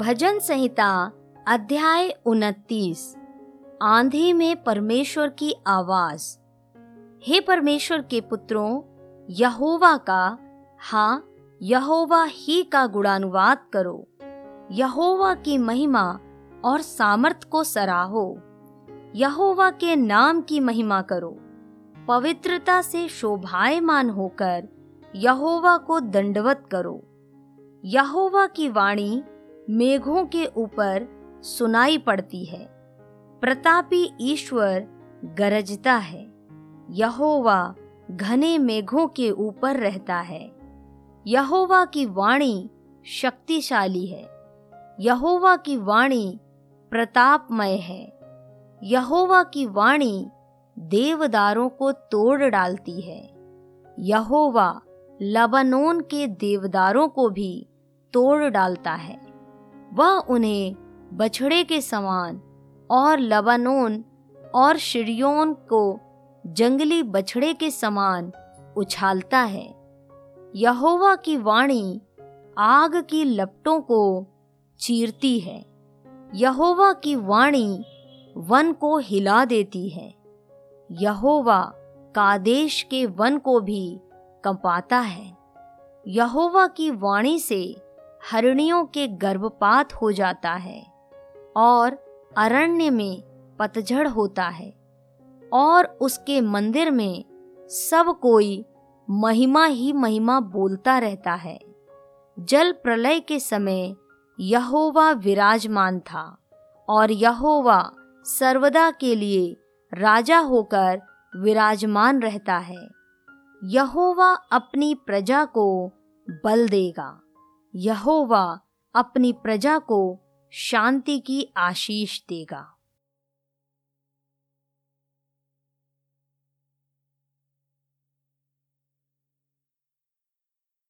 भजन संहिता, अध्याय उनतीस। आंधी में परमेश्वर की आवाज़। हे परमेश्वर के पुत्रों, यहोवा का हाँ यहोवा ही का गुणानुवाद करो। यहोवा की महिमा और सामर्थ को सराहो। यहोवा के नाम की महिमा करो। पवित्रता से शोभायमान होकर यहोवा को दंडवत करो। यहोवा की वाणी मेघों के ऊपर सुनाई पड़ती है। प्रतापी ईश्वर गरजता है। यहोवा घने मेघों के ऊपर रहता है। यहोवा की वाणी शक्तिशाली है। यहोवा की वाणी प्रतापमय है। यहोवा की वाणी देवदारों को तोड़ डालती है। यहोवा लबनोन के देवदारों को भी तोड़ डालता है। वह उन्हें बछड़े के समान और लबानोन और शिरियोन को जंगली बछड़े के समान उछालता है। यहोवा की वाणी आग की लपटों को चीरती है। यहोवा की वाणी वन को हिला देती है। यहोवा कादेश के वन को भी कंपाता है। यहोवा की वाणी से हरणियों के गर्भपात हो जाता है और अरण्य में पतझड़ होता है और उसके मंदिर में सब कोई महिमा ही महिमा बोलता रहता है। जल प्रलय के समय यहोवा विराजमान था और यहोवा सर्वदा के लिए राजा होकर विराजमान रहता है। यहोवा अपनी प्रजा को बल देगा। यहोवा अपनी प्रजा को शांति की आशीष देगा।